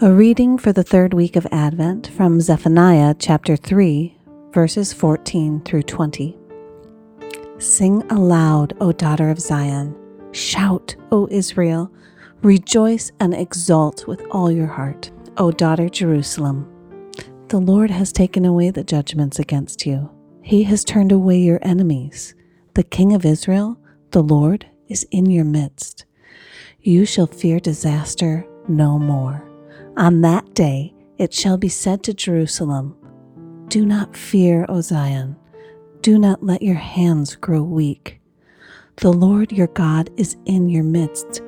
A reading for the third week of Advent from Zephaniah chapter 3, verses 14 through 20. Sing aloud, O daughter of Zion. Shout, O Israel. Rejoice and exult with all your heart, O daughter Jerusalem. The Lord has taken away the judgments against you. He has turned away your enemies. The King of Israel, the Lord, is in your midst. You shall fear disaster no more. On that day it shall be said to Jerusalem, Do not fear, O Zion. Do not let your hands grow weak. The Lord your God is in your midst,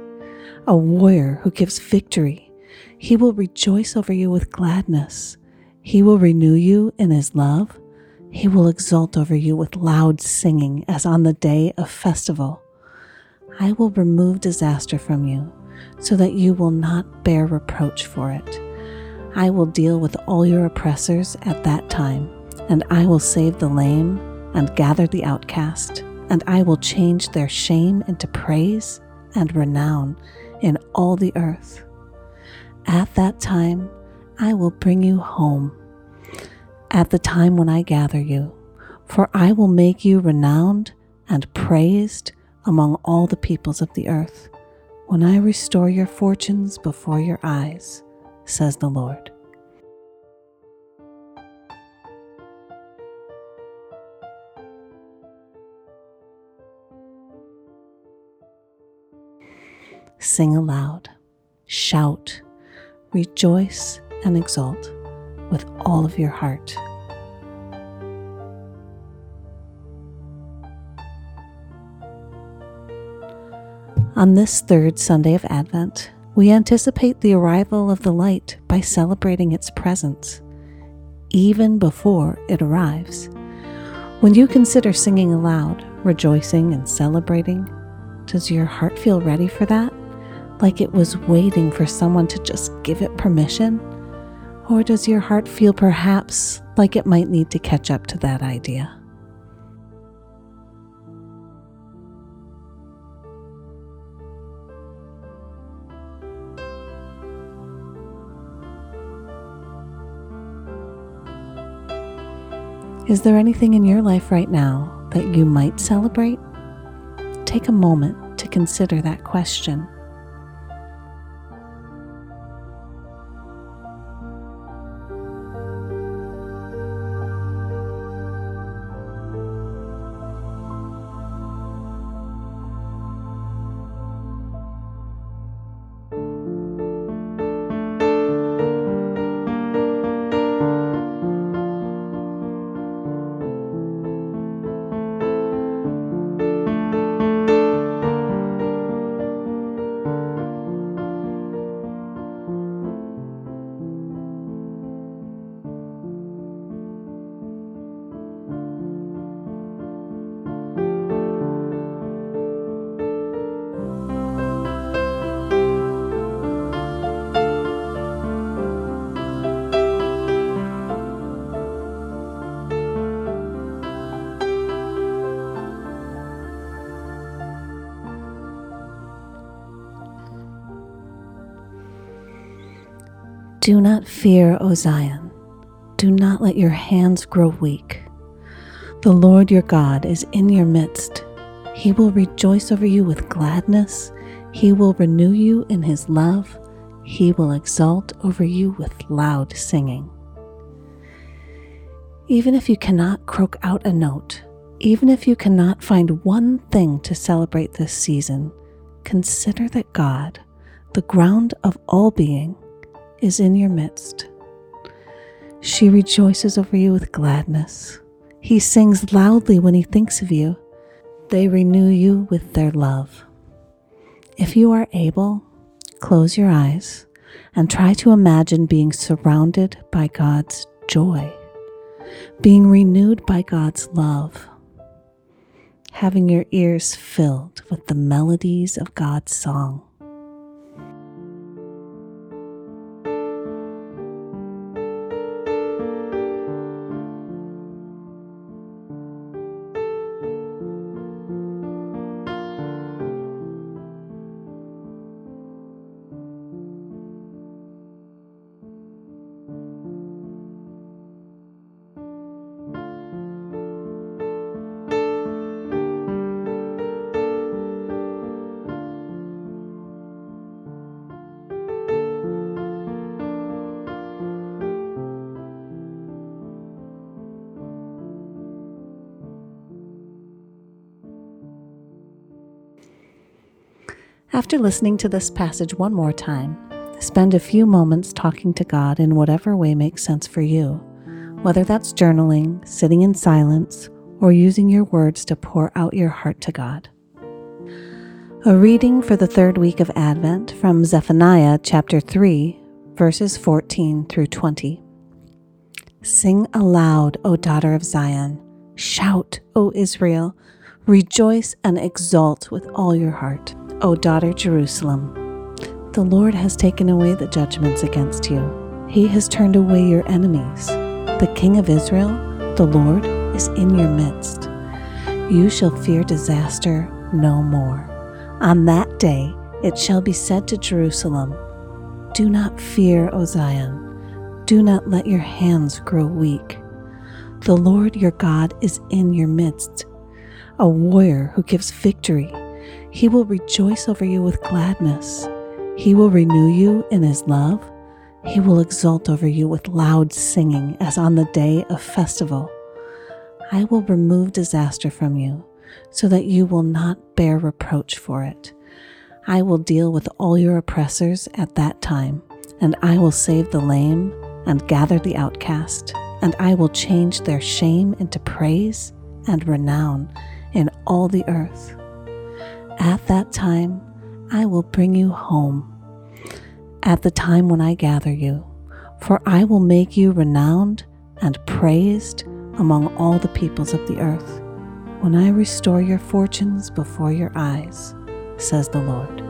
a warrior who gives victory. He will rejoice over you with gladness. He will renew you in his love. He will exult over you with loud singing as on the day of festival. I will remove disaster from you so that you will not bear reproach for it. I will deal with all your oppressors at that time, and I will save the lame and gather the outcast, and I will change their shame into praise and renown in all the earth. At that time, I will bring you home. At the time when I gather you, for I will make you renowned and praised among all the peoples of the earth when I restore your fortunes before your eyes, says the Lord. Sing aloud, shout, rejoice, and exult with all of your heart. On this third Sunday of Advent, we anticipate the arrival of the light by celebrating its presence, even before it arrives. When you consider singing aloud, rejoicing, and celebrating, does your heart feel ready for that? Like it was waiting for someone to just give it permission? Or does your heart feel perhaps like it might need to catch up to that idea? Is there anything in your life right now that you might celebrate? Take a moment to consider that question. Do not fear, O Zion. Do not let your hands grow weak. The Lord your God is in your midst. He will rejoice over you with gladness. He will renew you in his love. He will exult over you with loud singing. Even if you cannot croak out a note, even if you cannot find one thing to celebrate this season, consider that God, the ground of all being, is in your midst. She rejoices over you with gladness. He sings loudly when he thinks of you. They renew you with their love. If you are able, close your eyes and try to imagine being surrounded by God's joy, being renewed by God's love, having your ears filled with the melodies of God's song. After listening to this passage one more time, spend a few moments talking to God in whatever way makes sense for you, whether that's journaling, sitting in silence, or using your words to pour out your heart to God. A reading for the third week of Advent from Zephaniah chapter 3, verses 14 through 20. Sing aloud, O daughter of Zion. Shout, O Israel. Rejoice and exult with all your heart, O daughter Jerusalem. The Lord has taken away the judgments against you. He has turned away your enemies. The King of Israel, the Lord, is in your midst. You shall fear disaster no more. On that day it shall be said to Jerusalem, Do not fear, O Zion do not let your hands grow weak. The Lord your God is in your midst, a warrior who gives victory. He will rejoice over you with gladness. He will renew you in his love. He will exult over you with loud singing as on the day of festival. I will remove disaster from you so that you will not bear reproach for it. I will deal with all your oppressors at that time, and I will save the lame and gather the outcast, and I will change their shame into praise and renown in all the earth. At that time, I will bring you home, at the time when I gather you, for I will make you renowned and praised among all the peoples of the earth, when I restore your fortunes before your eyes, says the Lord.